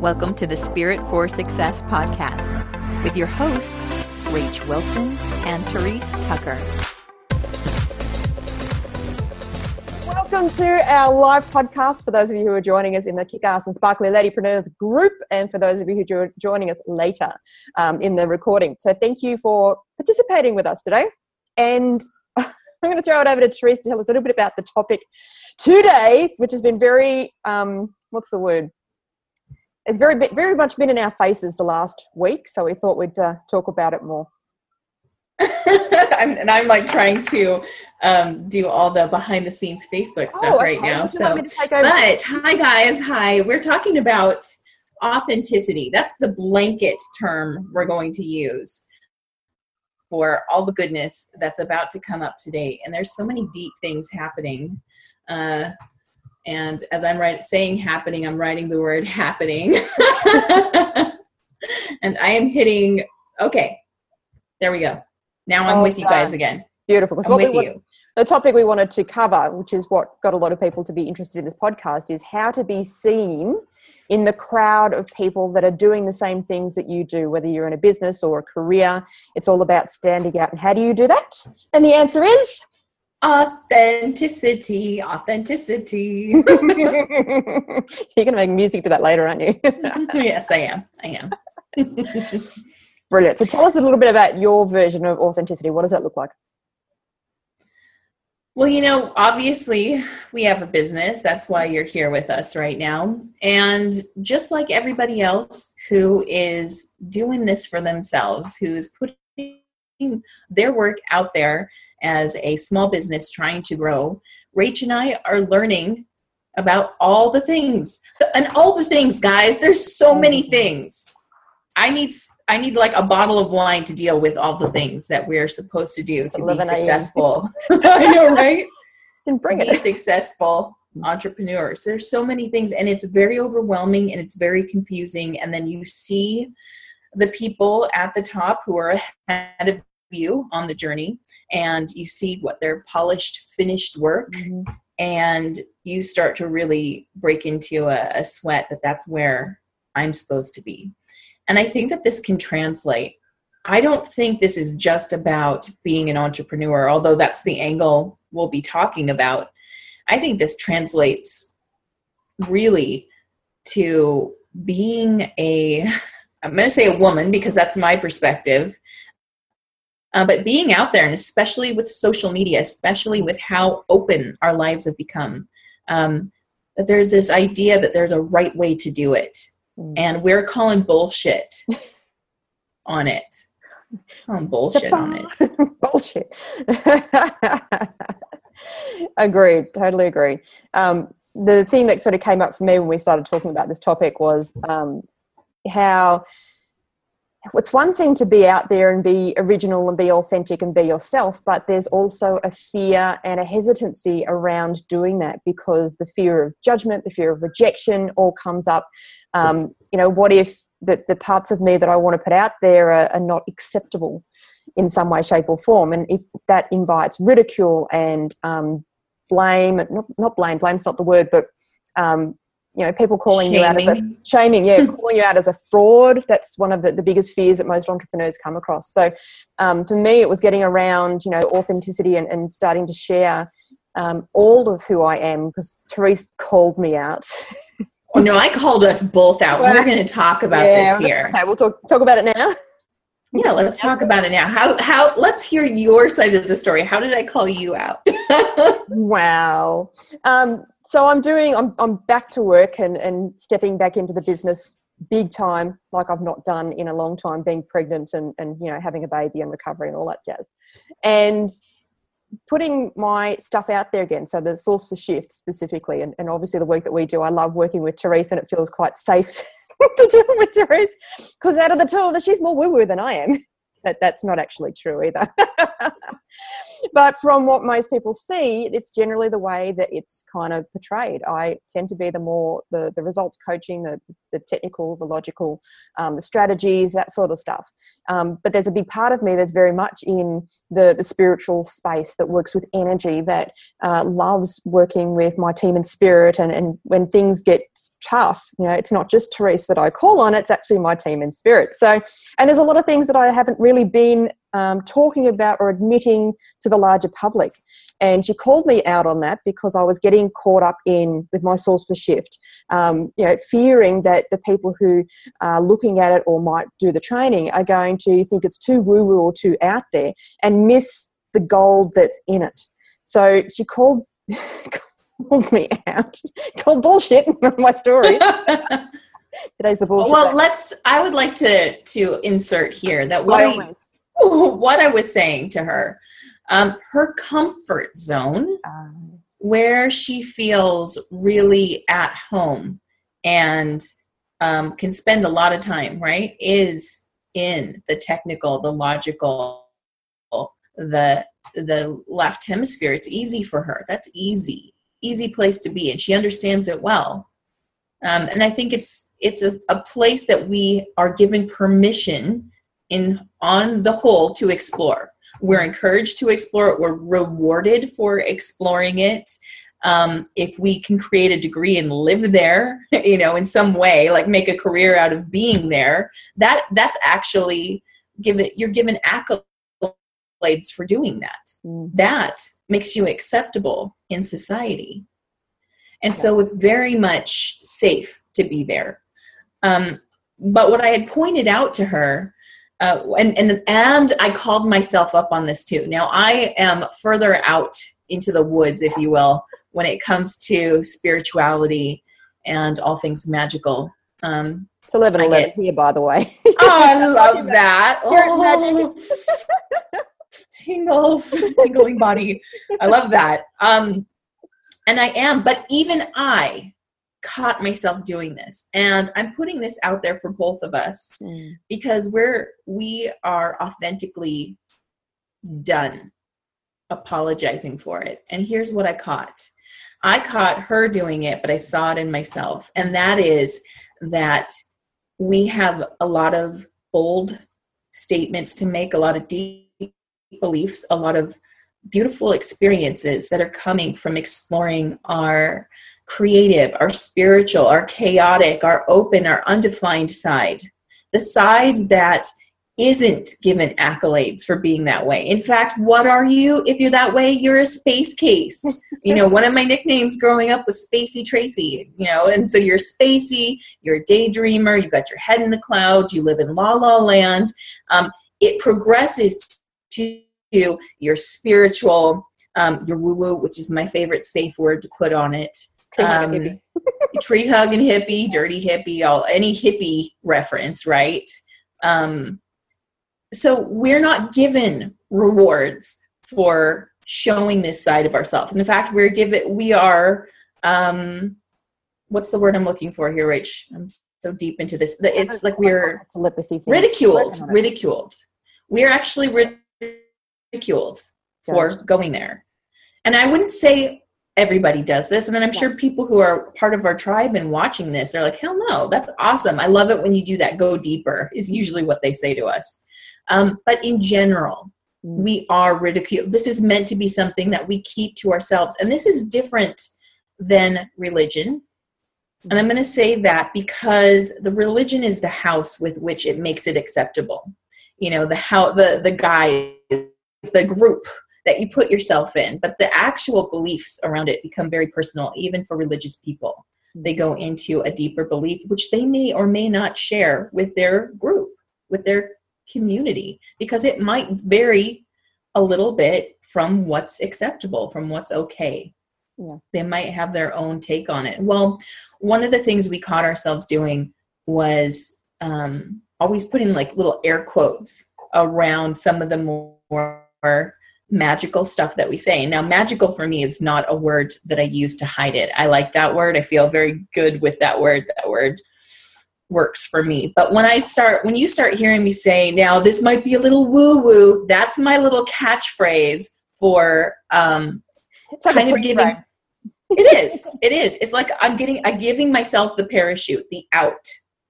Welcome to the Spirit for Success podcast with your hosts, Rach Wilson and Therese Tucker. Welcome to our live podcast for those of you who are joining us in the Kick-Ass and Sparkly Ladypreneurs group and for those of you who are joining us later um, in the recording. So thank you for participating with us today. And I'm going to throw it over to Therese to tell us a little bit about the topic today, which has been very, um, what's the word? it's very very much been in our faces the last week, so we thought we'd uh, talk about it more. I'm, and I'm like trying to um, do all the behind the scenes Facebook stuff oh, right now. So, but hi guys, hi. We're talking about authenticity. That's the blanket term we're going to use for all the goodness that's about to come up today. And there's so many deep things happening. Uh, and as I'm right, saying happening, I'm writing the word happening. and I am hitting, okay, there we go. Now I'm oh, with you guys again. Beautiful. I'm with you. The topic we wanted to cover, which is what got a lot of people to be interested in this podcast, is how to be seen in the crowd of people that are doing the same things that you do, whether you're in a business or a career. It's all about standing out. And how do you do that? And the answer is Authenticity, authenticity. You're going to make music to that later, aren't you? yes, I am. I am. Brilliant. So tell us a little bit about your version of authenticity. What does that look like? Well, you know, obviously, we have a business. That's why you're here with us right now. And just like everybody else who is doing this for themselves, who's putting their work out there as a small business trying to grow, Rach and I are learning about all the things and all the things, guys. There's so many mm-hmm. things. I need I need like a bottle of wine to deal with all the things that we're supposed to do to be successful. I know, right? And bring to it. be successful mm-hmm. entrepreneurs. There's so many things, and it's very overwhelming and it's very confusing. And then you see the people at the top who are ahead of you on the journey, and you see what their polished, finished work, mm-hmm. and you start to really break into a, a sweat that that's where I'm supposed to be. And I think that this can translate. I don't think this is just about being an entrepreneur, although that's the angle we'll be talking about. I think this translates really to being a, I'm going to say a woman because that's my perspective, uh, but being out there, and especially with social media, especially with how open our lives have become, um, that there's this idea that there's a right way to do it. Mm. And we're calling bullshit on it. Calling bullshit on it. bullshit. Agreed. Totally agree. Um, the thing that sort of came up for me when we started talking about this topic was um, how it's one thing to be out there and be original and be authentic and be yourself, but there's also a fear and a hesitancy around doing that because the fear of judgment, the fear of rejection all comes up. Um, you know, what if the, the parts of me that I want to put out there are, are not acceptable in some way, shape, or form? And if that invites ridicule and um, blame, not, not blame, blame's not the word, but um, you know people calling shaming. you out as a shaming. yeah calling you out as a fraud. That's one of the, the biggest fears that most entrepreneurs come across. So um, for me it was getting around you know authenticity and, and starting to share um, all of who i am because therese called me out. Oh no i called us both out. Well, we're going to talk about yeah, this here. okay we'll talk, talk about it now. Yeah let's talk about it now. How how let's hear your side of the story. How did i call you out? Wow. Um, so I'm doing, I'm, I'm back to work and, and stepping back into the business big time, like I've not done in a long time, being pregnant and, and, you know, having a baby and recovery and all that jazz. And putting my stuff out there again. So the source for shift specifically, and, and obviously the work that we do, I love working with Therese and it feels quite safe to do with Therese because out of the two of us, she's more woo woo than I am. That, that's not actually true either. but from what most people see, it's generally the way that it's kind of portrayed. I tend to be the more the, the results coaching, the, the technical, the logical, um, the strategies, that sort of stuff. Um, but there's a big part of me that's very much in the, the spiritual space that works with energy, that uh, loves working with my team and spirit. And, and when things get tough, you know, it's not just Therese that I call on, it's actually my team and spirit. So, and there's a lot of things that I haven't really been um, talking about or admitting to the larger public. And she called me out on that because I was getting caught up in with my source for shift, um, you know, fearing that the people who are looking at it or might do the training are going to think it's too woo woo or too out there and miss the gold that's in it. So she called. called me out. Called bullshit on my story. Today's the bullshit. Well, let's. I would like to to insert here that what I, what I was saying to her, um, her comfort zone, um, where she feels really at home and um, can spend a lot of time, right, is in the technical, the logical, the the left hemisphere. It's easy for her. That's easy, easy place to be, and she understands it well. Um, and I think it's it's a, a place that we are given permission in on the whole to explore. We're encouraged to explore it. We're rewarded for exploring it. Um, if we can create a degree and live there you know in some way like make a career out of being there that that's actually give it you're given accolades for doing that. Mm. that makes you acceptable in society and so it's very much safe to be there um, but what i had pointed out to her uh, and and and I called myself up on this too. Now I am further out into the woods, if you will, when it comes to spirituality and all things magical. Um, it's eleven eleven here, by the way. oh, I love that. Oh. tingles, tingling body. I love that. Um, and I am, but even I caught myself doing this. And i'm putting this out there for both of us mm. because we're we are authentically done apologizing for it. And here's what i caught. I caught her doing it but i saw it in myself. And that is that we have a lot of bold statements to make a lot of deep beliefs a lot of beautiful experiences that are coming from exploring our creative, our spiritual, our chaotic, our open, our undefined side. The side that isn't given accolades for being that way. In fact, what are you? If you're that way, you're a space case. you know, one of my nicknames growing up was Spacey Tracy, you know, and so you're spacey, you're a daydreamer, you've got your head in the clouds, you live in la la land. Um, it progresses to your spiritual, um, your woo woo, which is my favorite safe word to put on it um, tree hug and hippie, dirty hippie, all any hippie reference, right? Um, so we're not given rewards for showing this side of ourselves. And in fact, we're given we are um, what's the word I'm looking for here, Rach? I'm so deep into this. It's like we're ridiculed, ridiculed. We're actually ridiculed for going there. And I wouldn't say everybody does this. And then I'm yeah. sure people who are part of our tribe and watching this are like, hell no, that's awesome. I love it when you do that. Go deeper is usually what they say to us. Um, but in general, mm. we are ridiculed. This is meant to be something that we keep to ourselves. And this is different than religion. And I'm going to say that because the religion is the house with which it makes it acceptable. You know, the how the the guy, the group that you put yourself in, but the actual beliefs around it become very personal, even for religious people. They go into a deeper belief, which they may or may not share with their group, with their community, because it might vary a little bit from what's acceptable, from what's okay. Yeah. They might have their own take on it. Well, one of the things we caught ourselves doing was um, always putting like little air quotes around some of the more magical stuff that we say. Now, magical for me is not a word that I use to hide it. I like that word. I feel very good with that word. That word works for me. But when I start, when you start hearing me say, now this might be a little woo woo, that's my little catchphrase for um, It's like kind of giving. It is. It is. It's like I'm getting. I'm giving myself the parachute, the out,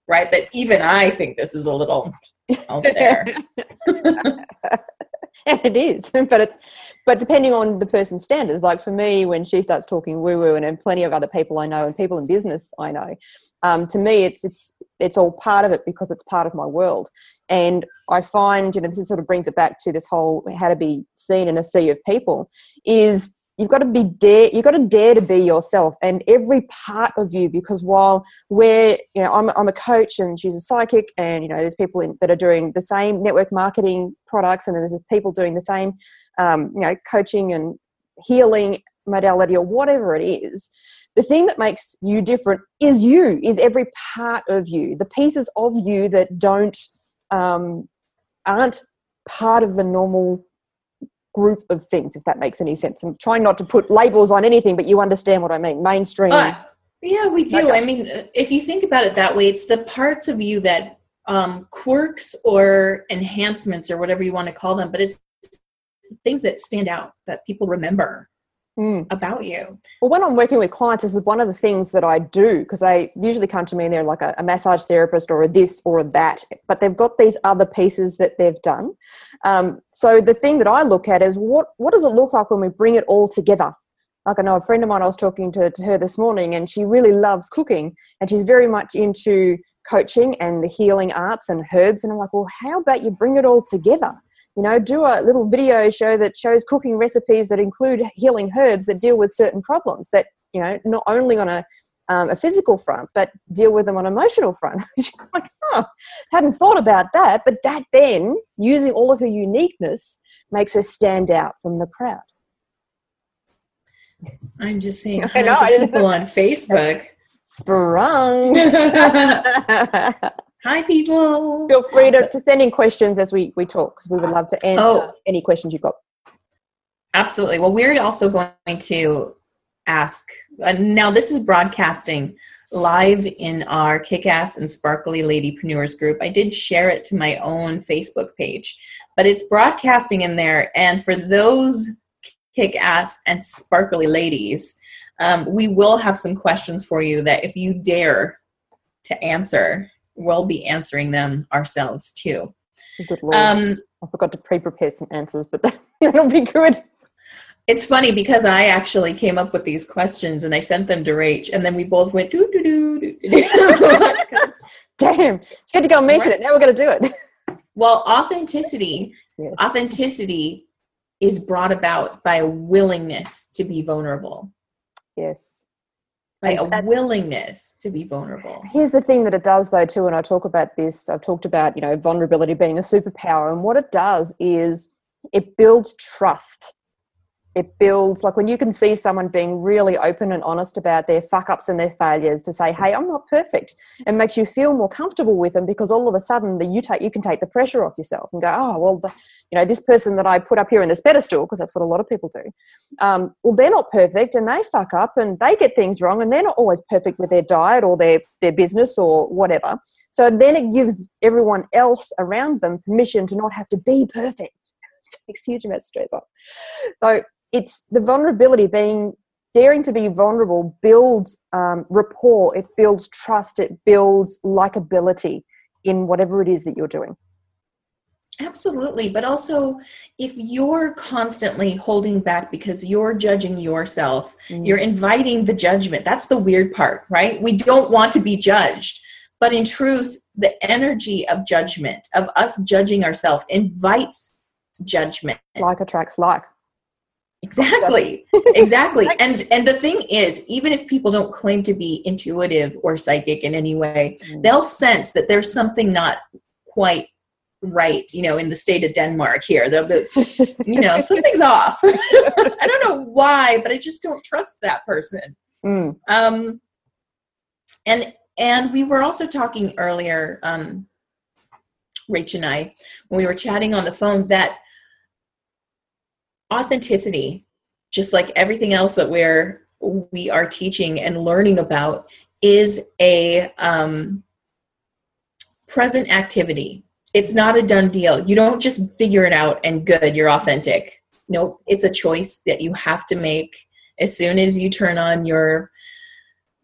right? That even I think this is a little out there. and it is but it's but depending on the person's standards like for me when she starts talking woo woo and, and plenty of other people i know and people in business i know um, to me it's it's it's all part of it because it's part of my world. And i find you know this sort of brings it back to this whole how to be seen in a sea of people is you've got to be dare you've got to dare to be yourself and every part of you because while we're you know i'm, I'm a coach and she's a psychic and you know there's people in, that are doing the same network marketing products and there's people doing the same um, you know coaching and healing modality or whatever it is the thing that makes you different is you is every part of you. The pieces of you that don't um, aren't part of the normal group of things if that makes any sense i'm trying not to put labels on anything but you understand what i mean mainstream Uh, yeah, we do. Okay. I mean, if you think about it that way, it's the parts of you that um, quirks or enhancements or whatever you want to call them, but it's things that stand out that people remember Mm. about you. Well, when I'm working with clients, this is one of the things that I do because they usually come to me and they're like a, a massage therapist or a this or a that, but they've got these other pieces that they've done. Um, so the thing that I look at is what what does it look like when we bring it all together? Like I know a friend of mine, I was talking to, to her this morning, and she really loves cooking, and she's very much into coaching and the healing arts and herbs. And I'm like, well, how about you bring it all together? You know do a little video show that shows cooking recipes that include healing herbs that deal with certain problems that you know not only on a um, a physical front but deal with them on an emotional front. Like oh hadn't thought about that but that then using all of her uniqueness makes her stand out from the crowd. I'm just saying I hi know, I didn't- people on Facebook. sprung hi, people. feel free to, to send in questions as we, we talk because we would love to answer Oh. any questions you've got Absolutely. Well, we're also going to ask. Uh, now, this is broadcasting live in our Kick Ass and Sparkly Ladypreneurs group. I did share it to my own Facebook page, but it's broadcasting in there. And for those kick ass and sparkly ladies, um, we will have some questions for you that if you dare to answer, we'll be answering them ourselves too. Good Lord. Um, I forgot to pre-prepare some answers, but that, that'll be good. It's funny because I actually came up with these questions and I sent them to Rach, and then we both went doo doo doo doo. doo, doo. Damn, she had to go and mention it. Now we're going to do it. well, authenticity, Yes. authenticity is brought about by a willingness to be vulnerable, Yes. And a willingness to be vulnerable. Here's the thing that it does, though, too, and I talk about this. I've talked about, you know, vulnerability being a superpower, and what it does is it builds trust. It builds, like when you can see someone being really open and honest about their fuck ups and their failures to say, hey, I'm not perfect. It makes you feel more comfortable with them because all of a sudden the, you, take, you can take the pressure off yourself and go, oh, well, the, you know, this person that I put up here in this pedestal, because that's what a lot of people do, um, well, they're not perfect and they fuck up and they get things wrong and they're not always perfect with their diet or their, their business or whatever. So then it gives everyone else around them permission to not have to be perfect. Takes huge amount of stress off. So it's the vulnerability being daring to be vulnerable builds um, rapport, it builds trust, it builds likability in whatever it is that you're doing. Absolutely. But also, if you're constantly holding back because you're judging yourself, Mm. you're inviting the judgment. That's the weird part, right? We don't want to be judged. But in truth, the energy of judgment, of us judging ourselves, invites judgment. Like attracts like. Exactly. exactly. And and the thing is, even if people don't claim to be intuitive or psychic in any way, Mm. they'll sense that there's something not quite right, you know, in the state of Denmark here. They'll be, you know, something's off. I don't know why, but I just don't trust that person. Mm. Um, and and we were also talking earlier, um, Rach and I, when we were chatting on the phone, that authenticity, just like everything else that we're we are teaching and learning about, is a um, present activity. It's not a done deal. You don't just figure it out and good, you're authentic. nope it's a choice that you have to make as soon as you turn on your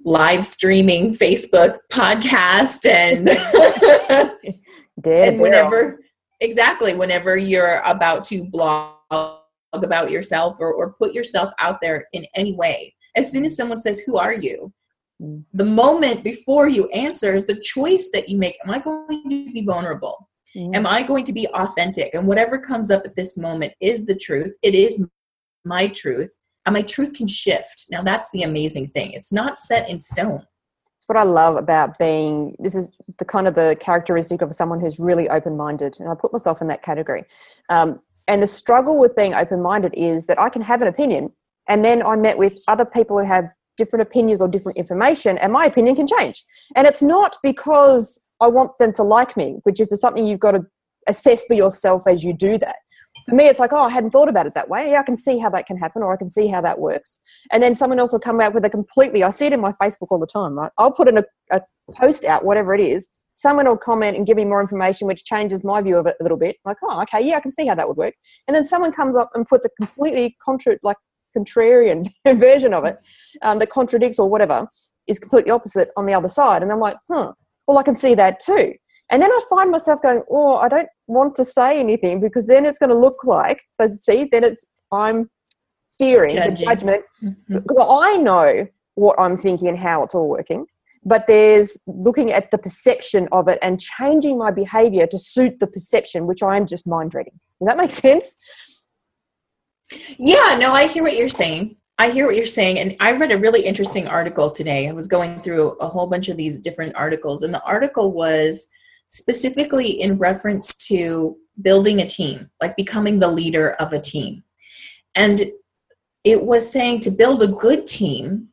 live streaming facebook podcast and and whenever exactly whenever you're about to blog about yourself or, or put yourself out there in any way. As soon as someone says who are you? the moment before you answer is the choice that you make. Am i going to be vulnerable? Mhm. am i going to be authentic? And whatever comes up at this moment is the truth. It is my truth and my truth can shift. Now that's the amazing thing. It's not set in stone. It's what I love about being. This is the kind of the characteristic of someone who's really open-minded, and I put myself in that category. Um, and the struggle with being open-minded is that I can have an opinion, and then I'm met with other people who have different opinions or different information, and my opinion can change. And it's not because I want them to like me, which is something you've got to assess for yourself as you do that. For me, it's like, oh, I hadn't thought about it that way. Yeah, I can see how that can happen, or I can see how that works. And then someone else will come out with a completely, I see it in my Facebook all the time, right? I'll put in a, a post out, whatever it is. Someone will comment and give me more information, which changes my view of it a little bit. Like, oh, okay, yeah, I can see how that would work. And then someone comes up and puts a completely contra- like contrarian version of it um, that contradicts or whatever is completely opposite on the other side. And I'm like, huh, well, I can see that too. And then I find myself going, oh, I don't want to say anything because then it's going to look like, so see, then it's, I'm fearing the Judging. judgment. Mhm. Well, I know what I'm thinking and how it's all working, but there's looking at the perception of it and changing my behavior to suit the perception, which I'm just mind reading. Does that make sense? Yeah, no, I hear what you're saying. I hear what you're saying. And I read a really interesting article today. I was going through a whole bunch of these different articles, and the article was specifically in reference to building a team, like becoming the leader of a team. And it was saying to build a good team,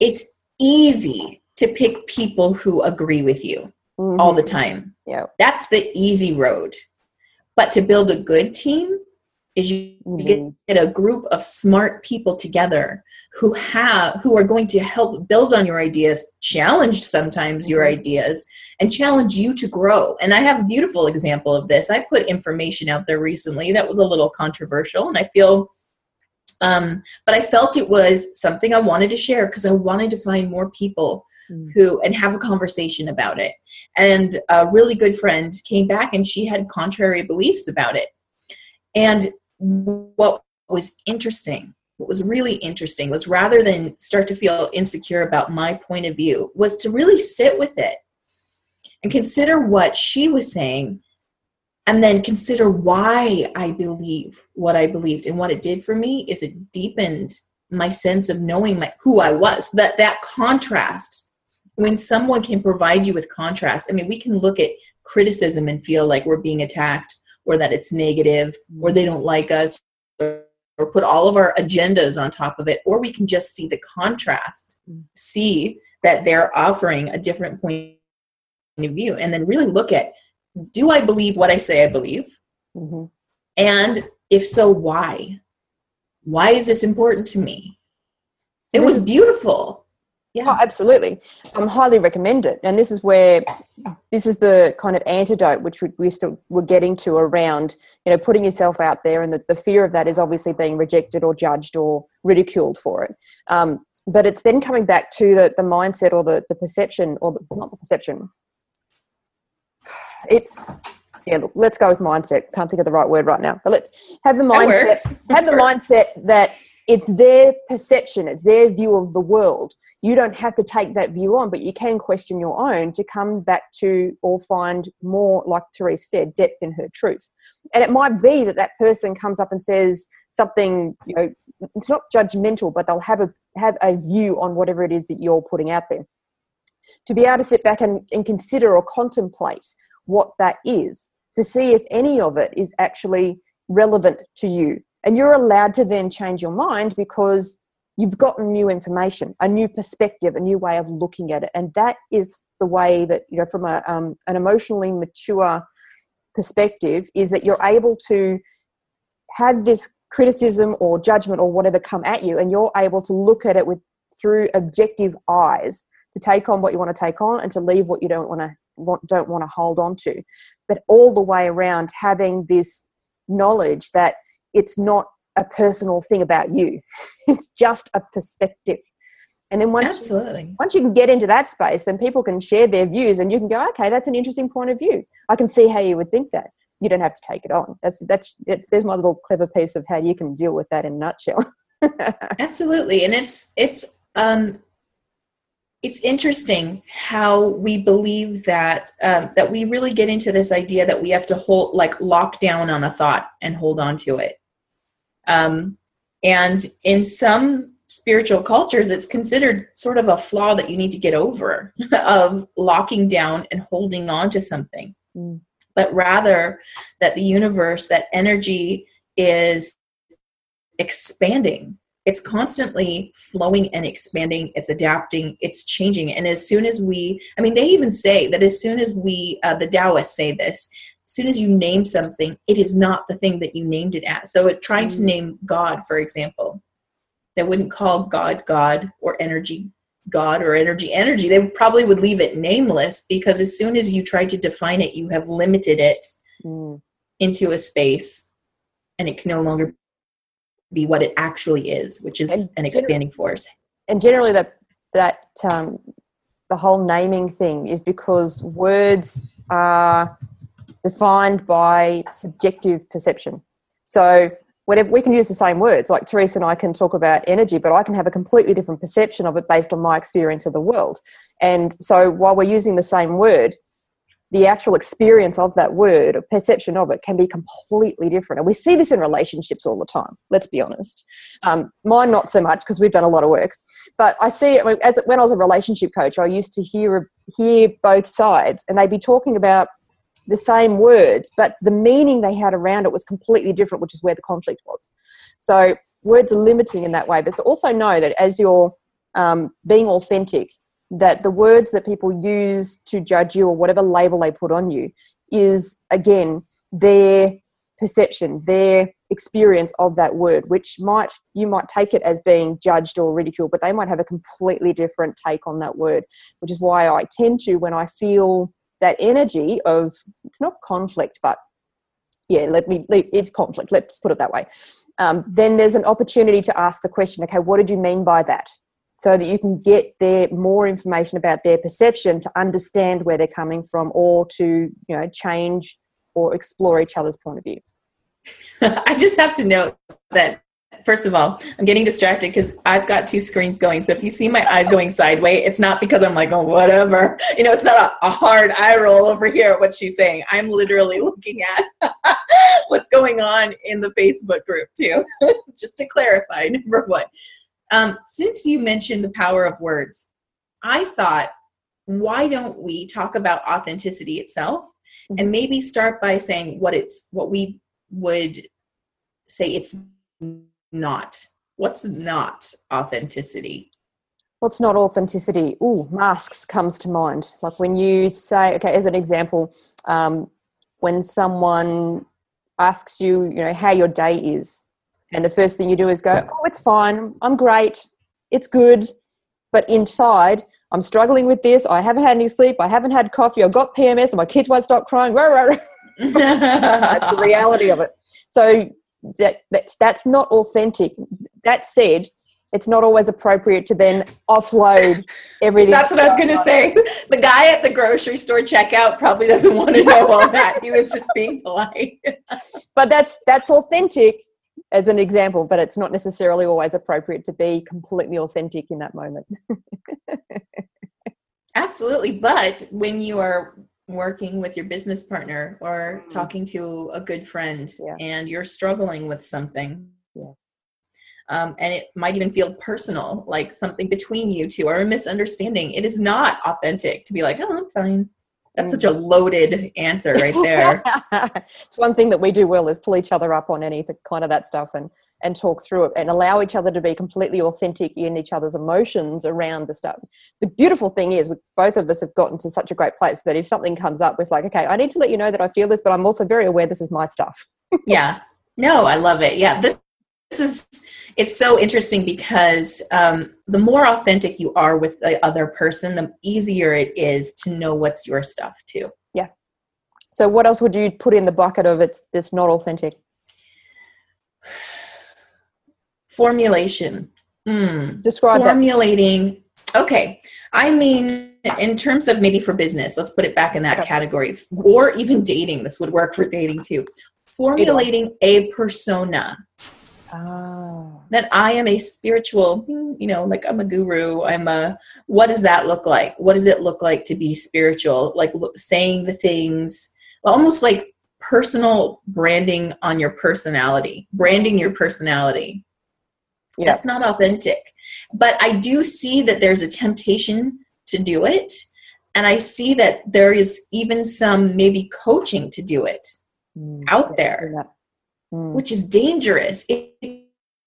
it's easy to pick people who agree with you all the time. Yeah. That's the easy road. But to build a good team is you, you get, get a group of smart people together who have who are going to help build on your ideas, challenge sometimes your Mhm. ideas, and challenge you to grow. And I have a beautiful example of this. I put information out there recently that was a little controversial, and I feel um, but I felt it was something I wanted to share because I wanted to find more people. Mm. who and have a conversation about it. And a really good friend came back and she had contrary beliefs about it. And what was interesting, what was really interesting was rather than start to feel insecure about my point of view, was to really sit with it and consider what she was saying and then consider why I believe what I believed. And what it did for me is it deepened my sense of knowing my, who I was. That that contrast, when someone can provide you with contrast, I mean, we can look at criticism and feel like we're being attacked or that it's negative or they don't like us or, put all of our agendas on top of it, or we can just see the contrast, Mm. see that they're offering a different point of view, and then really look at do I believe what I say I believe? Mhm. And if so, why? Why is this important to me? So It was is- beautiful. Oh, Yeah. absolutely. I um, highly recommend it. And this is where this is the kind of antidote which we, we still we're getting to around, you know, putting yourself out there, and the, the fear of that is obviously being rejected or judged or ridiculed for it. Um, but it's then coming back to the, the mindset or the, the perception or the, not the perception. It's yeah. Look, let's go with mindset. Can't think of the right word right now, but let's have the mindset have the mindset that it's their perception, it's their view of the world. You don't have to take that view on, but you can question your own to come back to or find more, like Therese said, depth in her truth. And it might be that that person comes up and says something, you know, it's not judgmental, but they'll have a have a view on whatever it is that you're putting out there. To be able to sit back and, and consider or contemplate what that is, to see if any of it is actually relevant to you and you're allowed to then change your mind because you've gotten new information a new perspective a new way of looking at it. And that is the way that you know from a, um, an emotionally mature perspective is that you're able to have this criticism or judgment or whatever come at you and you're able to look at it with through objective eyes to take on what you want to take on and to leave what you don't want to want, don't want to hold on to. But all the way around having this knowledge that it's not a personal thing about you. It's just a perspective. And then once Absolutely. You, once you can get into that space, then people can share their views, and you can go, okay, that's an interesting point of view. I can see how you would think that. You don't have to take it on. That's that's there's my little clever piece of how you can deal with that in a nutshell. Absolutely, and it's it's um, it's interesting how we believe that um, that we really get into this idea that we have to hold like lock down on a thought and hold on to it um, and in some spiritual cultures it's considered sort of a flaw that you need to get over of locking down and holding on to something. Mm. but rather that the universe that energy is expanding. It's constantly flowing and expanding. It's adapting. It's changing. And as soon as we i mean they even say that as soon as we uh, the taoists say this soon as you name something it is not the thing that you named it as so it, trying to mm. name god for example they wouldn't call god god or energy god or energy energy they probably would leave it nameless because as soon as you try to define it you have limited it mm. into a space and it can no longer be what it actually is, which is and an expanding force. And generally, that that um, the whole naming thing is because words are defined by subjective perception. So whatever we can use the same words, like Therese and I can talk about energy, but I can have a completely different perception of it based on my experience of the world. And so while we're using the same word, the actual experience of that word or perception of it can be completely different. And we see this in relationships all the time, let's be honest. Um, mine, not so much because we've done a lot of work. But I see it as when I was a relationship coach, I used to hear, hear both sides and they'd be talking about the same words, but the meaning they had around it was completely different, which is where the conflict was. So words are limiting in that way. But also know that as you're um, being authentic, that the words that people use to judge you or whatever label they put on you is again their perception their experience of that word which might you might take it as being judged or ridiculed but they might have a completely different take on that word which is why i tend to when i feel that energy of it's not conflict but yeah let me it's conflict let's put it that way. Um, then there's an opportunity to ask the question okay what did you mean by that? So that you can get their more information about their perception to understand where they're coming from or to you know change or explore each other's point of view. I just have to note that first of all i'm getting distracted because i've got two screens going. So if you see my eyes going sideways it's not because i'm like oh whatever. You know it's not a, a hard eye roll over here at what she's saying. I'm literally looking at what's going on in the facebook group too. Just to clarify number one. Um, since you mentioned the power of words, I thought, why don't we talk about authenticity itself mm-hmm. and maybe start by saying what it's what we would say it's not. What's not authenticity? What's not authenticity? Ooh, masks comes to mind. Like when you say, okay, as an example, um, when someone asks you, you know, how your day is, and the first thing you do is go, oh, it's fine. I'm great. It's good. But inside, I'm struggling with this. I haven't had any sleep. I haven't had coffee. I've got PMS and my kids won't stop crying. that's the reality of it. So that, that's, that's not authentic. That said, it's not always appropriate to then offload everything. That's what I was going to say. The guy at the grocery store checkout probably doesn't want to know all that. He was just being polite. but that's that's authentic as an example, but it's not necessarily always appropriate to be completely authentic in that moment. Absolutely. But when you are working with your business partner or mm. talking to a good friend yeah. and you're struggling with something, yes. Um, and it might even feel personal, like something between you two or a misunderstanding. It is not authentic to be like, oh, I'm fine. That's such a mm. loaded answer right there. it's one thing that we do well is pull each other up on any kind of that stuff and and talk through it and allow each other to be completely authentic in each other's emotions around the stuff. The beautiful thing is, both of us have gotten to such a great place that if something comes up, it's like, okay, I need to let you know that I feel this, but I'm also very aware this is my stuff. yeah. No, I love it. Yeah. This, this is it's so interesting because um, the more authentic you are with the other person, the easier it is to know what's your stuff too. Yeah. So what else would you put in the bucket of it's it's not authentic? Formulation. Mm. Describe that. Formulating. Okay. I mean, in terms of maybe for business, let's put it back in that Okay. category, or even dating. This would work for dating too. Formulating a persona Ah. that I am a spiritual, you know, like I'm a guru. I'm a, what does that look like? What does it look like to be spiritual? Like saying the things, almost like personal branding on your personality, branding your personality. Yeah. That's not authentic. But I do see that there's a temptation to do it. And I see that there is even some maybe coaching to do it Mm. out there Mm. which is dangerous. It,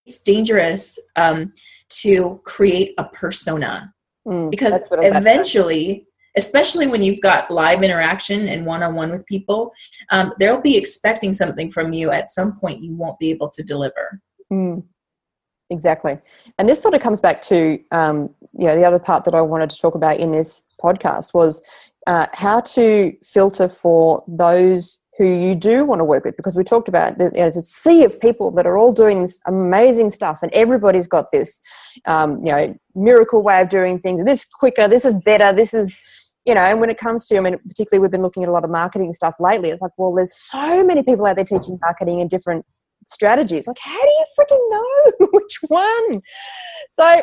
it's dangerous um, to create a persona Mm. because That's what I was about to say. eventually, especially when you've got live interaction and one on one with people, um, they'll be expecting something from you at some point you won't be able to deliver. Mm, exactly. And this sort of comes back to, um, you know, the other part that I wanted to talk about in this podcast was uh, how to filter for those who you do want to work with because we talked about you know, it's a sea of people that are all doing this amazing stuff and everybody's got this um, you know miracle way of doing things this is quicker this is better this is you know and when it comes to i mean particularly we've been looking at a lot of marketing stuff lately it's like well there's so many people out there teaching marketing and different strategies. Like, how do you freaking know which one? So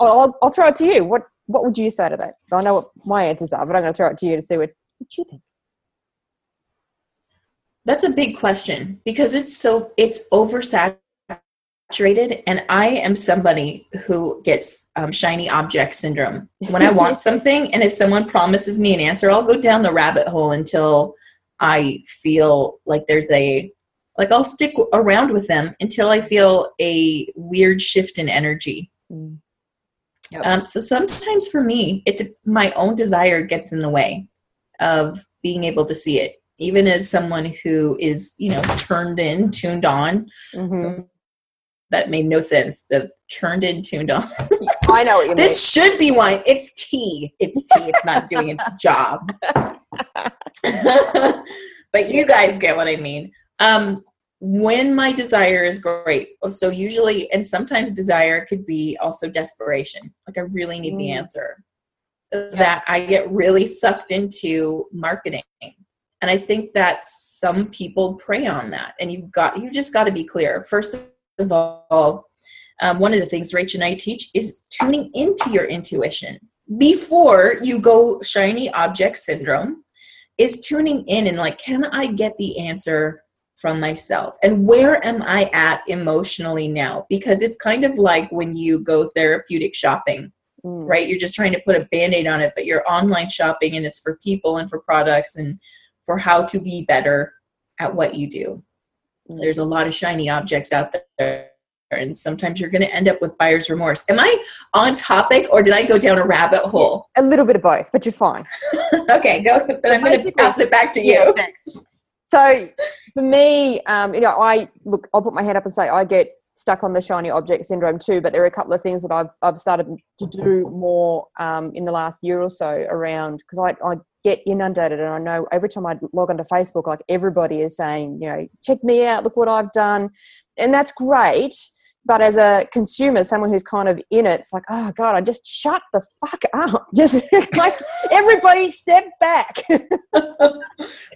I'll, I'll throw it to you. What what would you say to that? I know what my answers are, but I'm going to throw it to you to see what, what you think. That's a big question because it's so it's oversaturated and I am somebody who gets um, shiny object syndrome. When I want something and if someone promises me an answer, I'll go down the rabbit hole until I feel like there's a like I'll stick around with them until I feel a weird shift in energy. Mm. Yep. Um, so sometimes for me, it's my own desire gets in the way of being able to see it. Even as someone who is, you know, turned in, tuned on, hmm that made no sense. The turned in, tuned on. I know what you mean. this should be wine. It's tea. It's tea. It's not doing its job. but you guys get what I mean. Um, when my desire is great, so usually, and sometimes desire could be also desperation. Like I really need the Mm. answer. That I get really sucked into marketing, and I think that some people prey on that. And you've got you just got to be clear. First of all, um, one of the things Rach and I teach is tuning into your intuition before you go shiny object syndrome. Is tuning in and like, can I get the answer from myself? And where am I at emotionally now? Because it's kind of like when you go therapeutic shopping, Mm. right? You're just trying to put a band aid on it, but you're online shopping and it's for people and for products and for how to be better at what you do. Mm. There's a lot of shiny objects out there. And sometimes you're going to end up with buyer's remorse. Am I on topic or did I go down a rabbit hole? A little bit of both, but you're fine. okay, go. Then I'm going to pass it back to you. So for me, um, you know, I look, I'll put my hand up and say I get stuck on the shiny object syndrome too. But there are a couple of things that I've I've started to do more um, in the last year or so around because I I get inundated and I know every time I log onto Facebook, like everybody is saying, you know, check me out, look what I've done, and that's great. But as a consumer, someone who's kind of in it, it's like, oh god, I just shut the fuck up. Just like everybody, step back.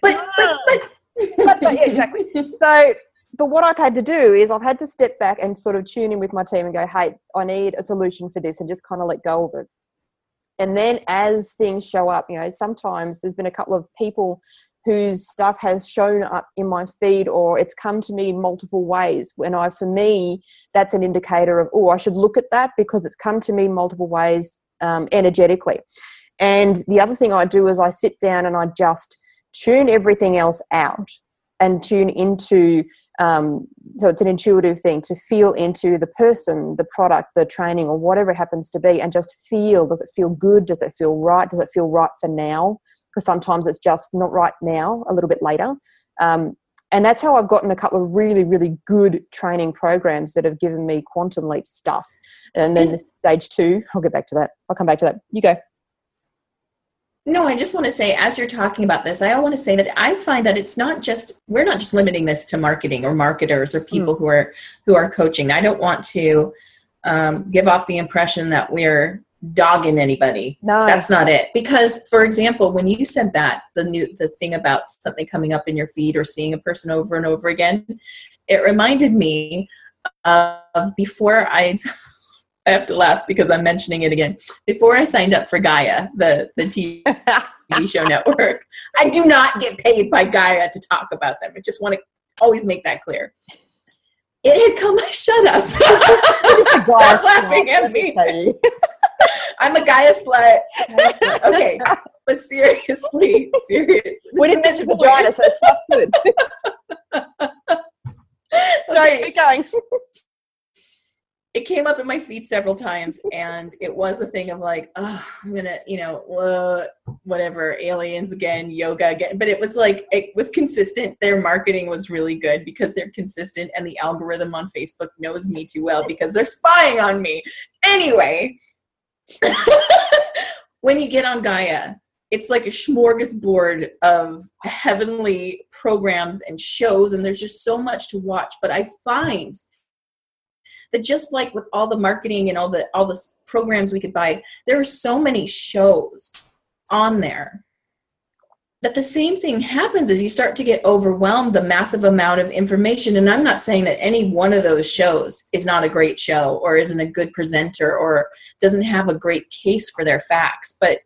But, but, but, But- but, yeah, exactly. so but what i've had to do is i've had to step back and sort of tune in with my team and go hey i need a solution for this and just kind of let go of it. And then as things show up you know sometimes there's been a couple of people whose stuff has shown up in my feed or it's come to me in multiple ways. When i for me that's an indicator of oh i should look at that because it's come to me multiple ways um, energetically. And the other thing i do is i sit down and i just tune everything else out and tune into um, so it's an intuitive thing to feel into the person the product the training or whatever it happens to be and just feel does it feel good? Does it feel right? Does it feel right for now? Because sometimes it's just not right now a little bit later. Um, and that's how i've gotten a couple of really really good training programs that have given me quantum leap stuff. And then the stage two i'll get back to that. I'll come back to that. You go No, I just want to say, as you're talking about this, I want to say that I find that it's not just we're not just limiting this to marketing or marketers or people mm. who are who are coaching. I don't want to um, give off the impression that we're dogging anybody. No, that's not it. Because, for example, when you said that the new the thing about something coming up in your feed or seeing a person over and over again, it reminded me of before I. I have to laugh because I'm mentioning it again. Before I signed up for Gaia, the the TV show network, I do not get paid by Gaia to talk about them. I just want to always make that clear. It had come. Shut up! Stop laughing at me. I'm a Gaia slut. Okay, but seriously, seriously. We didn't mention vagina, so it's not good. Sorry, keep going it came up in my feed several times and it was a thing of like oh i'm gonna you know whatever aliens again yoga again. But it was like it was consistent. Their marketing was really good because they're consistent and the algorithm on facebook knows me too well because they're spying on me. Anyway when you get on gaia it's like a smorgasbord of heavenly programs and shows and there's just so much to watch. But i find that just like with all the marketing and all the all the programs we could buy there are so many shows on there that the same thing happens as you start to get overwhelmed the massive amount of information. And i'm not saying that any one of those shows is not a great show or isn't a good presenter or doesn't have a great case for their facts but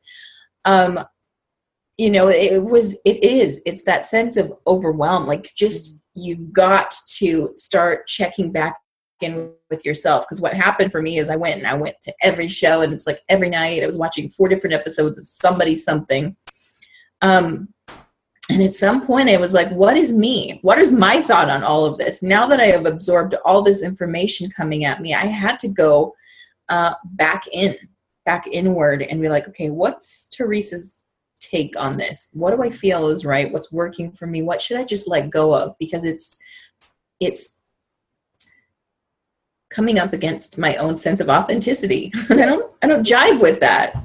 um you know it was it is it's that sense of overwhelm. Like just you've got to start checking back in with yourself because what happened for me is i went and i went to every show and it's like every night i was watching four different episodes of somebody something. Um and at some point i was like what is me? What is my thought on all of this? Now that i have absorbed all this information coming at me i had to go uh, back in back inward and be like okay what's Therese's take on this? What do i feel is right? What's working for me? What should i just let go of? Because it's it's coming up against my own sense of authenticity. I don't I don't jive with that.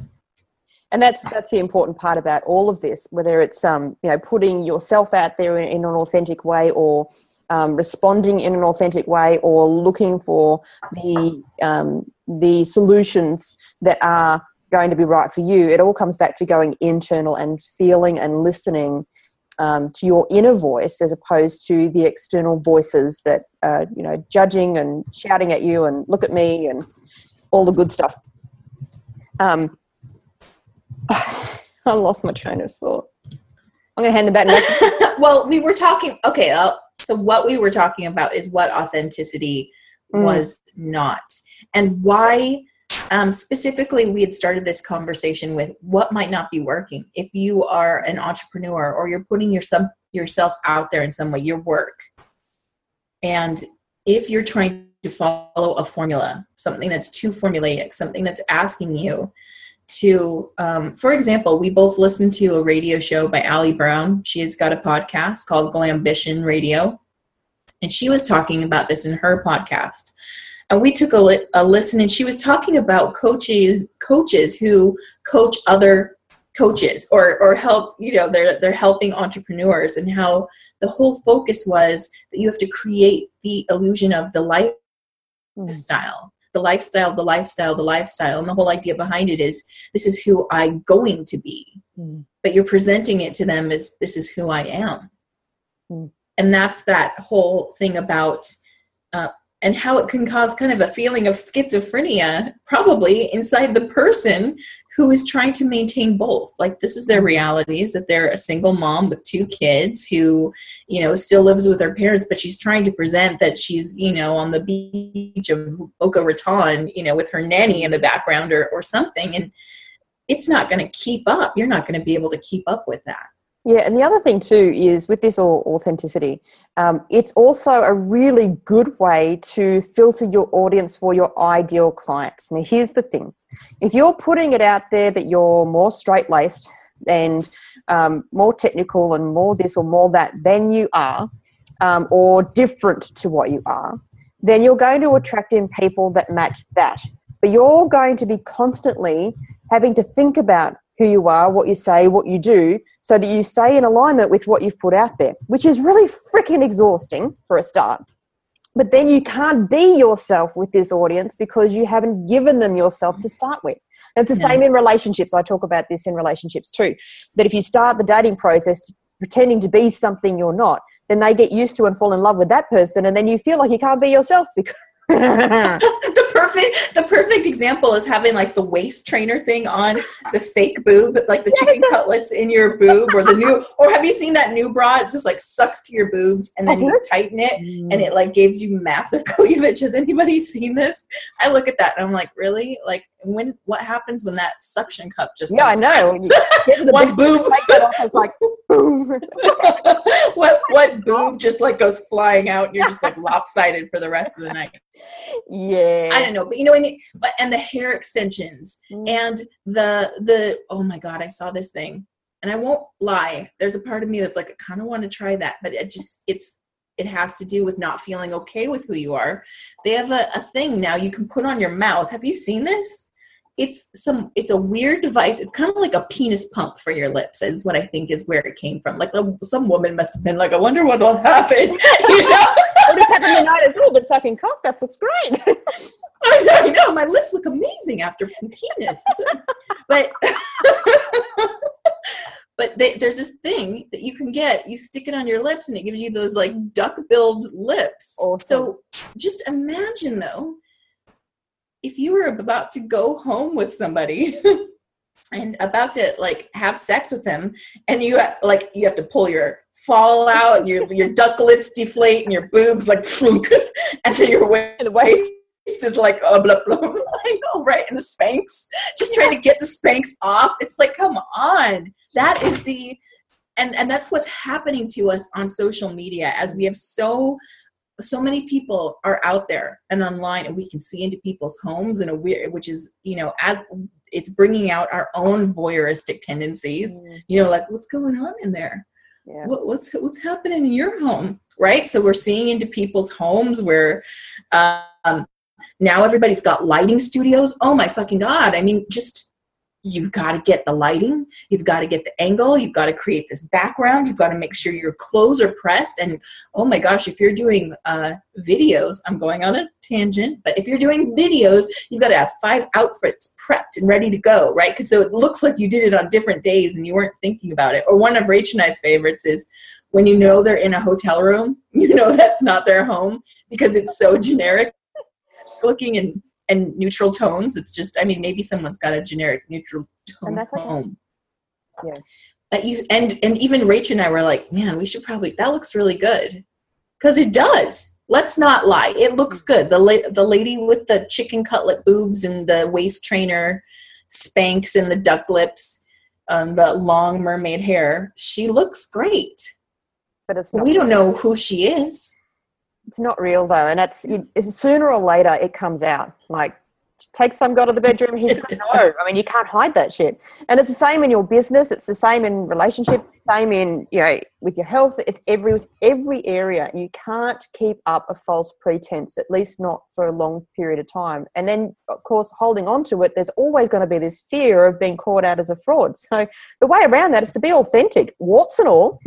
And that's that's the important part about all of this, whether it's um, you know putting yourself out there in, in an authentic way or um, responding in an authentic way or looking for the um, the solutions that are going to be right for you. It all comes back to going internal and feeling and listening um, to your inner voice as opposed to the external voices that are you know judging and shouting at you and look at me and all the good stuff. Um, i lost my train of thought. I'm going to hand the baton well we were talking okay uh, so what we were talking about is what authenticity mm. was not. And why um, specifically, we had started this conversation with what might not be working. If you are an entrepreneur or you're putting yourself out there in some way, your work, and if you're trying to follow a formula, something that's too formulaic, something that's asking you to, um, for example, we both listened to a radio show by Ali Brown. She has got a podcast called Glambition Radio, and she was talking about this in her podcast and we took a, li- a listen and she was talking about coaches coaches who coach other coaches or or help you know they're they're helping entrepreneurs and how the whole focus was that you have to create the illusion of the lifestyle mm. the lifestyle the lifestyle the lifestyle and the whole idea behind it is this is who i'm going to be mm. but you're presenting it to them as this is who i am mm. and that's that whole thing about uh, and how it can cause kind of a feeling of schizophrenia probably inside the person who is trying to maintain both. Like this is their reality is that they're a single mom with two kids who you know still lives with her parents but she's trying to present that she's you know on the beach of boca raton you know with her nanny in the background or, or something. And it's not going to keep up. You're not going to be able to keep up with that yeah, and the other thing too is with this authenticity, um, it's also a really good way to filter your audience for your ideal clients. Now, here's the thing if you're putting it out there that you're more straight laced and um, more technical and more this or more that than you are, um, or different to what you are, then you're going to attract in people that match that. But you're going to be constantly having to think about who you are, what you say, what you do, so that you stay in alignment with what you've put out there, which is really freaking exhausting for a start. But then you can't be yourself with this audience because you haven't given them yourself to start with. It's the no. same in relationships. I talk about this in relationships too. That if you start the dating process pretending to be something you're not, then they get used to and fall in love with that person, and then you feel like you can't be yourself because the perfect the perfect example is having like the waist trainer thing on the fake boob, like the chicken cutlets in your boob, or the new or have you seen that new bra? It's just like sucks to your boobs and then you tighten it mm. and it like gives you massive cleavage. Has anybody seen this? I look at that and I'm like, really? Like when what happens when that suction cup just Yeah, I know. One it's like boom. what what boob just like goes flying out and you're just like lopsided for the rest of the night. Yeah. I don't know but you know and, but and the hair extensions mm. and the the oh my god i saw this thing. And i won't lie there's a part of me that's like i kind of want to try that but it just it's it has to do with not feeling okay with who you are. They have a, a thing now you can put on your mouth. Have you seen this it's some it's a weird device. It's kind of like a penis pump for your lips is what i think is where it came from. Like some woman must have been like i wonder what will happen you know? What is happening tonight is oh but sucking cock that looks great. I, know, I know. My lips look amazing after some penis. But but they, there's this thing that you can get. You stick it on your lips and it gives you those like duck-billed lips. Awesome. so just imagine though if you were about to go home with somebody and about to like have sex with them and you like you have to pull your fall out and your your duck lips deflate and your boobs like flunk and then your waist is like oh blah blah I know right? And the Spanx just trying to get the Spanx off. It's like come on. That is the and and that's what's happening to us on social media as we have so so many people are out there and online and we can see into people's homes in a weird which is you know as it's bringing out our own voyeuristic tendencies. Mm. you know like what's going on in there? Yeah. what, what's what's happening in your home right? So we're seeing into people's homes where um, now everybody's got lighting studios. Oh my fucking god. I mean just you've got to get the lighting, you've got to get the angle, you've got to create this background, you've got to make sure your clothes are pressed. And oh my gosh, if you're doing uh, videos, I'm going on a tangent, but if you're doing videos, you've got to have five outfits prepped and ready to go, right? Because so it looks like you did it on different days and you weren't thinking about it. Or one of Rach and I's favorites is when you know they're in a hotel room, you know that's not their home because it's so generic looking and and neutral tones. It's just, I mean, maybe someone's got a generic neutral tone and that's home. Yeah. But you and and even Rach and I were like, man, we should probably that looks really good, because it does. Let's not lie, it looks good. The la- the lady with the chicken cutlet boobs and the waist trainer, Spanx and the duck lips, um, the long mermaid hair. She looks great. But it's we don't know who she is it's not real though, and it's, it's sooner or later it comes out. Like take some guy to the bedroom, he's gonna know. I mean, you can't hide that shit. And it's the same in your business. It's the same in relationships. Same in you know with your health. It's every every area. You can't keep up a false pretense, at least not for a long period of time. And then, of course, holding on to it, there's always going to be this fear of being caught out as a fraud. So the way around that is to be authentic, warts and all,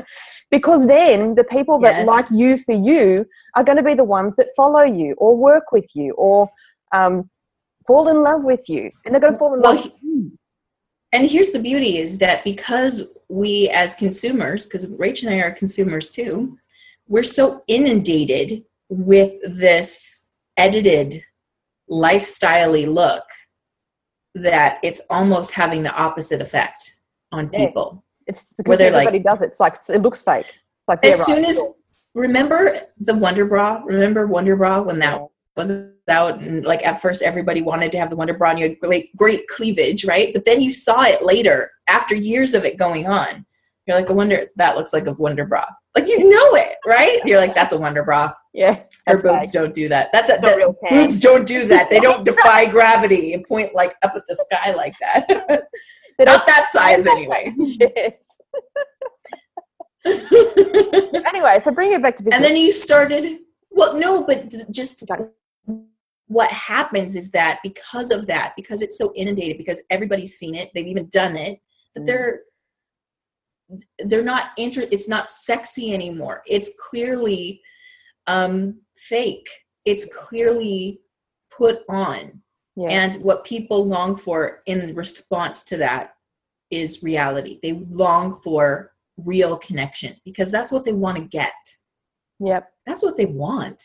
because then the people that yes. like you for you are going to be the ones that follow you or work with you or um, fall in love with you and they're going to fall in well, love with you. And here's the beauty is that because we as consumers, because Rach and I are consumers too, we're so inundated with this edited lifestyle look that it's almost having the opposite effect on people. Yeah. It's because everybody like, does it. It's like it looks fake. It's like as soon right. as remember the Wonder Bra. Remember Wonder Bra when that was out and like at first everybody wanted to have the wonder bra and you had great, great cleavage right? But then you saw it later after years of it going on. You're like a wonder that looks like a wonder bra. Like you know it right? You're like that's a wonder bra. Yeah her boobs don't do that. That, that, that boobs don't do that. They don't defy gravity and point like up at the sky like that. Not that size anyway. Anyway so bring it back to business. and then you started well no but just what happens is that because of that, because it's so inundated, because everybody's seen it, they've even done it, that Mm. they're they're not inter it's not sexy anymore. It's clearly um fake. It's clearly put on. yeah. And what people long for in response to that is reality. They long for real connection because that's what they want to get. yep. That's what they want.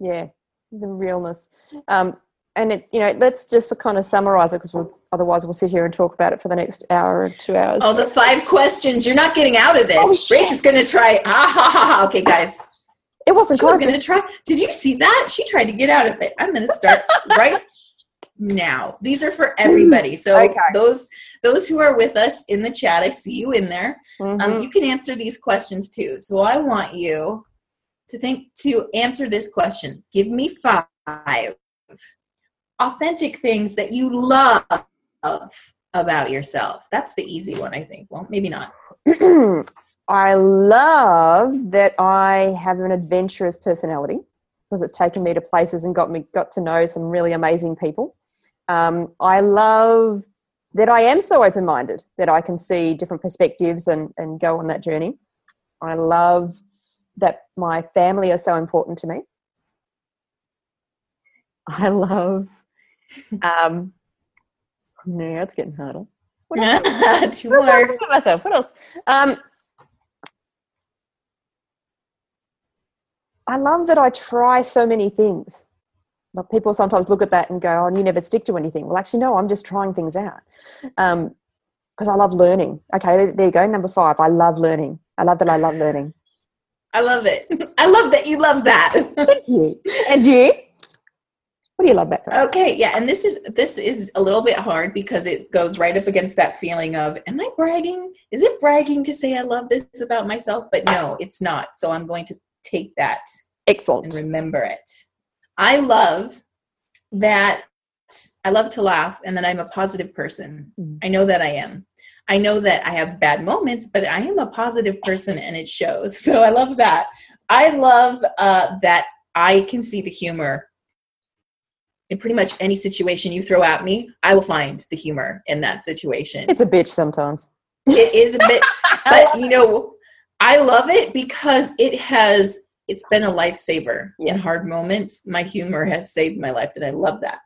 Yeah. The realness. Um, and it, you know, let's just kind of summarize it because we'll, otherwise we'll sit here and talk about it for the next hour or two hours. Oh, the five questions. You're not getting out of this. Oh, shit. Rach is going to try. Ah, ha, ha, ha. Okay, guys. it wasn't She was going to try. Did you see that? She tried to get out of it. I'm going to start right now. These are for everybody. So Okay. those those who are with us in the chat, I see you in there. Mhm. Um, you can answer these questions too. So I want you to think to answer this question. Give me five authentic things that you love about yourself. That's the easy one, I think. Well, maybe not. I love that I have an adventurous personality because it's taken me to places and got me got to know some really amazing people. Um, I love that I am so open minded that I can see different perspectives and, and go on that journey. I love that my family are so important to me. I love um no, it's getting harder. What else? Two more. Myself. What else? Um, I love that I try so many things. Like people sometimes look at that and go, "Oh, you never stick to anything." Well, actually, no. I'm just trying things out because I love learning. Okay, there you go. Number five. I love learning. I love that I love learning. I love it. I love that you love that. Thank you. And you? What do you love about that? okay, yeah, and this is this is a little bit hard because it goes right up against that feeling of am I bragging? Is it bragging to say I love this about myself? But no, it's not. So I'm going to take that excellent and remember it. I love that I love to laugh and that I'm a positive person. Mm. I know that I am. I know that I have bad moments, but I am a positive person and it shows. So I love that. I love uh, that I can see the humor in pretty much any situation you throw at me. I will find the humor in that situation. It's a bitch sometimes. It is a bit, but you know, I love it because it has. It's been a lifesaver Yeah. in hard moments. My humor has saved my life, and I love that.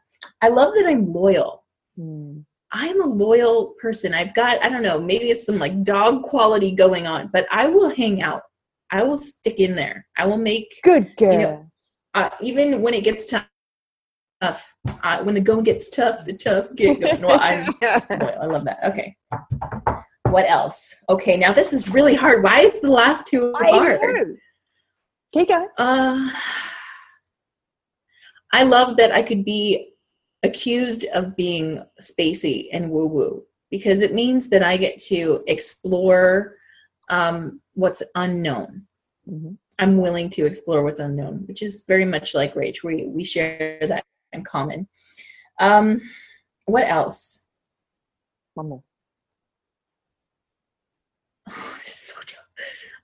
I love that I'm loyal. Mm. I'm a loyal person. I've got, I don't know, maybe it's some like dog quality going on, but I will hang out. I will stick in there. I will make, Good girl. know, uh, even when it gets tough, uh, when the going gets tough, the tough get going. Well, I'm, loyal. I love that. Okay. What else? Okay, now this is really hard. Why is the last two I hard? know. Keep going. Uh, I love that I could be accused of being spacey and woo woo because it means that I get to explore um, what's unknown. Mhm. I'm willing to explore what's unknown, which is very much like Rach. We we share that in common. Um, what else? One more. so tough.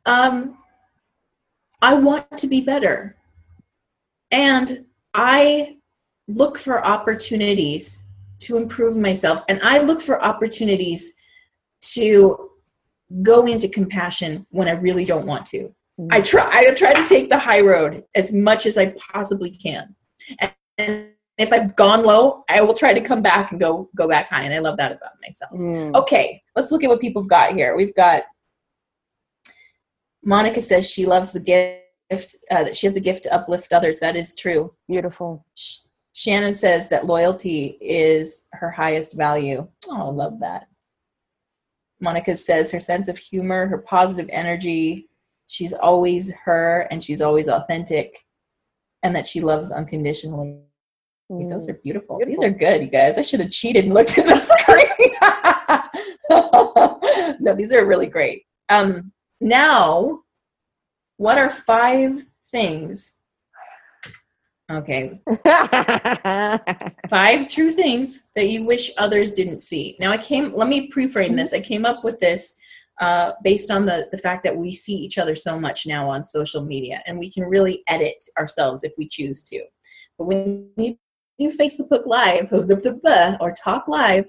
Um, I want to be better. And I look for opportunities to improve myself. And I look for opportunities to go into compassion when I really don't want to. Mm. I try I try to take the high road as much as I possibly can. And, and if I've gone low, I will try to come back and go go back high. And I love that about myself. Mm. Okay, let's look at what people have got here. We've got Monica says she loves the gift, uh, that she has the gift to uplift others. That is true. Beautiful. Sh- Shannon says that loyalty is her highest value. Oh, I love that. Monica says her sense of humor, her positive energy, she's always her and she's always authentic, and that she loves unconditionally. Mm. Those are beautiful. Beautiful. These are good, you guys. I should have cheated and looked at the screen. no, these are really great. Um, now, what are five things? Okay, five true things that you wish others didn't see. Now, I came. Let me pre-frame this. I came up with this uh, based on the the fact that we see each other so much now on social media, and we can really edit ourselves if we choose to. But when you you Facebook Live or talk live,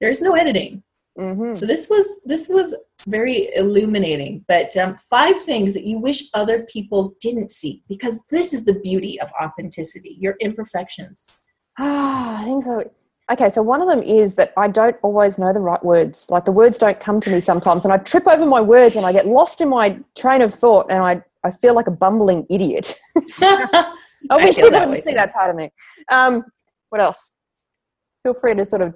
there's no editing. Mm-hmm. So this was this was very illuminating. But um, five things that you wish other people didn't see, because this is the beauty of authenticity. Your imperfections. Ah, I think so. Okay, so one of them is that I don't always know the right words. Like the words don't come to me sometimes, and I trip over my words and I get lost in my train of thought, and I I feel like a bumbling idiot. I wish feel people that see that part of me. Um, what else? Feel free to sort of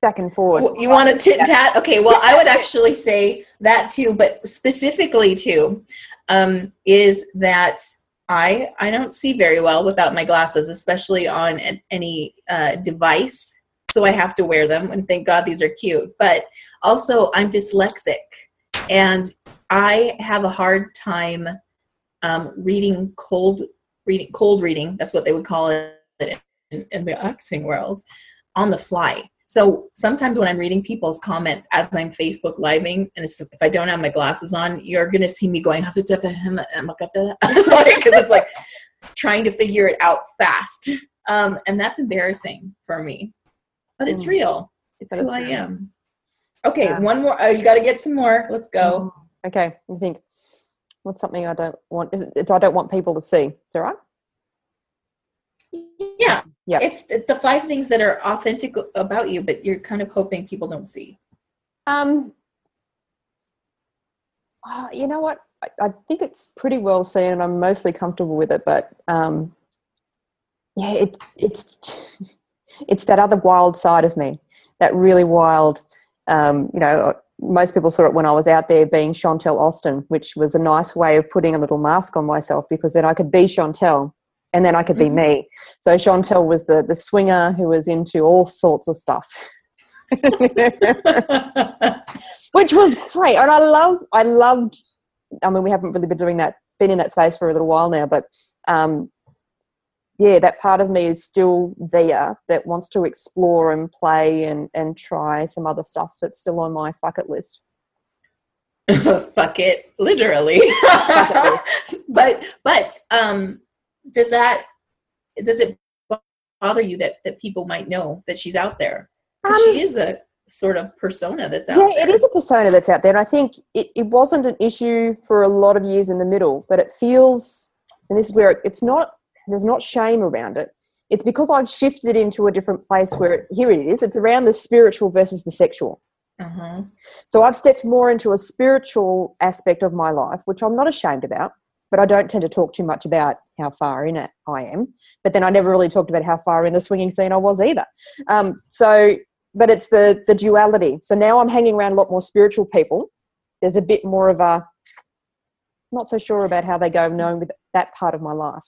back and forth. You want to tit tat? Okay, well, I would actually say that too, but specifically too, um, is that I I don't see very well without my glasses, especially on any uh, device. So I have to wear them, and thank God these are cute. But also, I'm dyslexic, and I have a hard time um, reading cold reading cold reading. That's what they would call it in, in the acting world on the fly. So sometimes when I'm reading people's comments as I'm Facebook living, and if I don't have my glasses on, you're gonna see me going because it's like trying to figure it out fast, um, and that's embarrassing for me. But it's Mm. real. It's who I am. Okay, Yeah. one more. Oh, you got to get some more. Let's go. Okay, I think what's something I don't want? Is it, I don't want people to see. Is that right? Yeah, Yep. It's the the five things that are authentic about you, but you're kind of hoping people don't see. Um, uh, you know what? I, I think it's pretty well seen, and I'm mostly comfortable with it. But um, yeah, it's it's it's that other wild side of me, that really wild. Um, you know, most people saw it when I was out there being Chantel Austin, which was a nice way of putting a little mask on myself because then I could be Chantel and then I could be Mhm. me. So Chantel was the the swinger who was into all sorts of stuff. which was great and i love i loved i mean we haven't really been doing that been in that space for a little while now but um yeah that part of me is still there that wants to explore and play and and try some other stuff that's still on my bucket list fuck it literally but but um does that does it bother you that that people might know that she's out there? Um, she is a sort of persona that's out yeah there it is a persona that's out there and i think it, it wasn't an issue for a lot of years in the middle but it feels and this is where it, it's not there's not shame around it it's because i've shifted into a different place where it, here it is it's around the spiritual versus the sexual uh-huh. So I've stepped more into a spiritual aspect of my life, which I'm not ashamed about, but I don't tend to talk too much about how far in it I am. But then I never really talked about how far in the swinging scene I was either. Um, so, but it's the the duality. So now I'm hanging around a lot more spiritual people. There's a bit more of a not so sure about how they go knowing with that part of my life.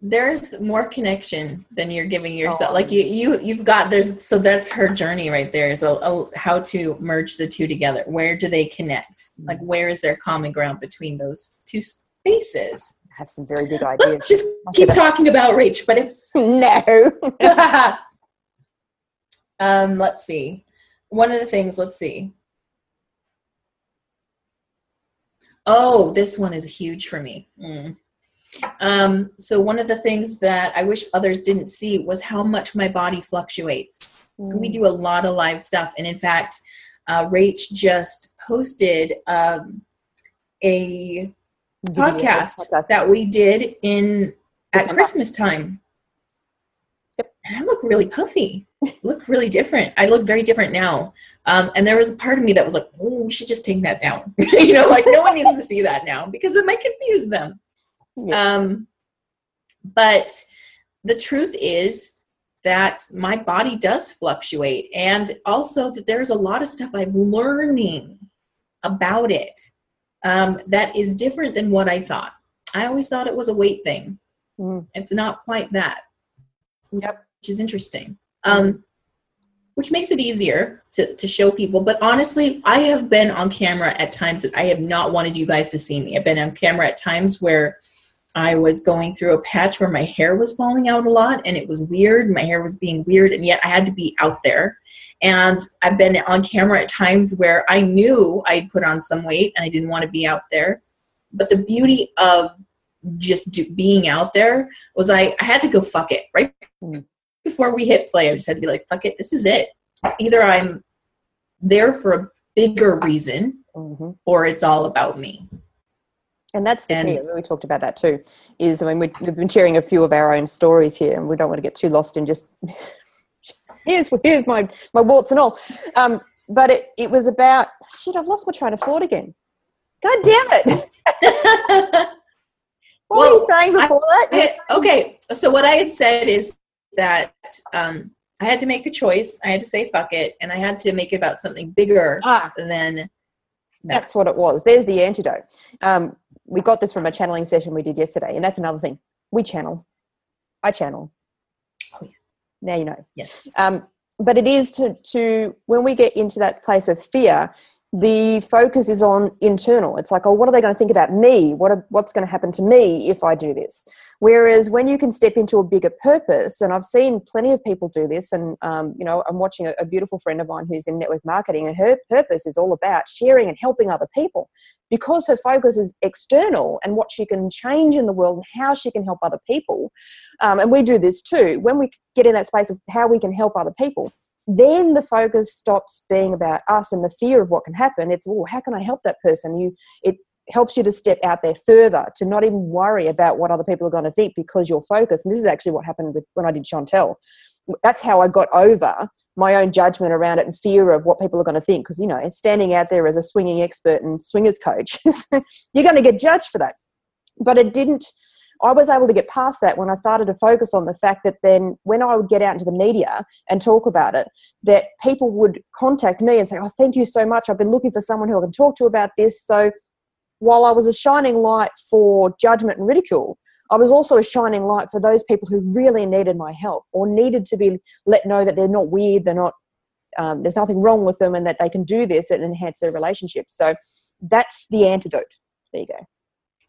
there's more connection than you're giving yourself Oh. like you you you've got there's so that's her journey right there is a, a, how to merge the two together where do they connect like where is there common ground between those two spaces I have some very big ideas. let's just keep talking about Rach, but it's no. um let's see. One of the things let's see. Oh this one is huge for me. Mm. um so one of the things that i wish others didn't see was how much my body fluctuates. We do a lot of live stuff and in fact uh, rach just posted um, a podcast that we did in at December. christmas time. Yep. and i look really puffy. Look really different. I look very different now. Um, and there was a part of me that was like oh we should just take that down. You know like no one needs to see that now because it might confuse them. Yeah. um, but the truth is that my body does fluctuate, and also that there's a lot of stuff I'm learning about it um, that is different than what I thought. I always thought it was a weight thing. Mm. It's not quite that, Yep. which is interesting. Um, which makes it easier to, to show people. But honestly, I have been on camera at times that I have not wanted you guys to see me. I've been on camera at times where I was going through a patch where my hair was falling out a lot and it was weird. My hair was being weird, and yet I had to be out there. And I've been on camera at times where I knew I'd put on some weight and I didn't want to be out there. But the beauty of just do, being out there was I, I had to go fuck it, right? Mm. before we hit play, I just had to be like, fuck it, this is it. Either I'm there for a bigger reason hmm or it's all about me. And that's the And- thing. We talked about that too. Is I mean, we- we've been sharing a few of our own stories here, and we don't want to get too lost in just here's here's my my warts and all. Um, but it it was about shit. I've lost my train of thought again. God damn it! What were you saying before that? You I- okay, so what I had said is that um, I had to make a choice. I had to say fuck it, and I had to make it about something bigger Ah, than that. that's what it was. There's the antidote. Um, we got this from a channeling session we did yesterday, and that's another thing. We channel. I channel. Oh, yeah. Now you know. Yes. Um, but it is to to when we get into that place of fear, the focus is on internal. It's like, oh, what are they going to think about me? What are, what's going to happen to me if I do this? Whereas when you can step into a bigger purpose, and I've seen plenty of people do this, and um, you know, I'm watching a, a beautiful friend of mine who's in network marketing, and her purpose is all about sharing and helping other people because her focus is external and what she can change in the world and how she can help other people. Um, and we do this too. When we get in that space of how we can help other people, then the focus stops being about us and the fear of what can happen. It's, oh, how can I help that person? You, it helps you to step out there further, to not even worry about what other people are going to think because you're focused. And this is actually what happened with when I did Chantel. That's how I got over my own judgment around it and fear of what people are going to think. Because, you know, standing out there as a swinging expert and swingers coach, you're going to get judged for that. But it didn't, I was able to get past that when I started to focus on the fact that then when I would get out into the media and talk about it, that people would contact me and say, Oh, thank you so much. I've been looking for someone who I can talk to about this. So while I was a shining light for judgment and ridicule, I was also a shining light for those people who really needed my help or needed to be let know that they're not weird, they're not, um, there's nothing wrong with them, and that they can do this and enhance their relationship. So that's the antidote. There you go.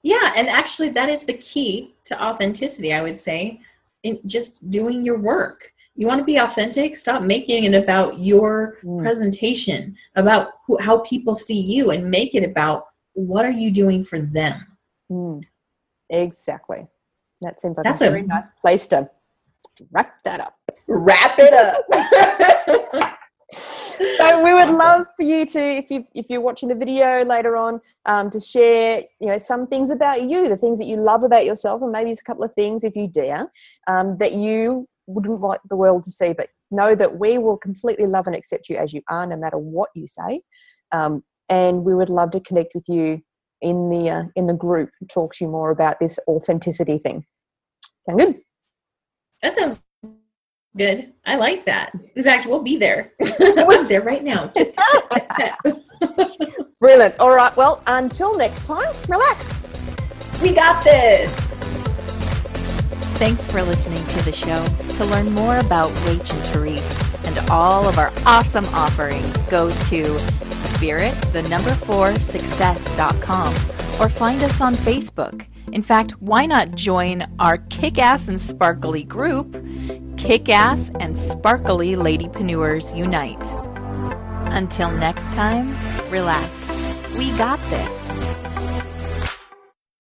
Yeah, and actually, that is the key to authenticity, I would say, in just doing your work. You want to be authentic? Stop making it about your Mm. presentation, about who, how people see you, and make it about what are you doing for them. Mm, exactly. That seems like That's a a- very nice place to wrap that up. Wrap it up. So we would love for you to, if you if you're watching the video later on, um, to share, you know, some things about you, the things that you love about yourself, and maybe it's a couple of things, if you dare, um, that you wouldn't like the world to see. But know that we will completely love and accept you as you are, no matter what you say. Um, and we would love to connect with you in the uh, in the group, and talk to you more about this authenticity thing. Sound good? that sounds good. I like that. In fact, we'll be there. We're there right now. Tip, tip, tip, tip. Brilliant. All right. Well, until next time, relax. we got this. Thanks for listening to the show. To learn more about Rach and Therese and all of our awesome offerings, go to spirit, the number four, success.com or find us on Facebook. In fact, why not join our kick ass and sparkly group, Kick Ass and Sparkly Ladypreneurs Unite. Until next time, relax. We got this.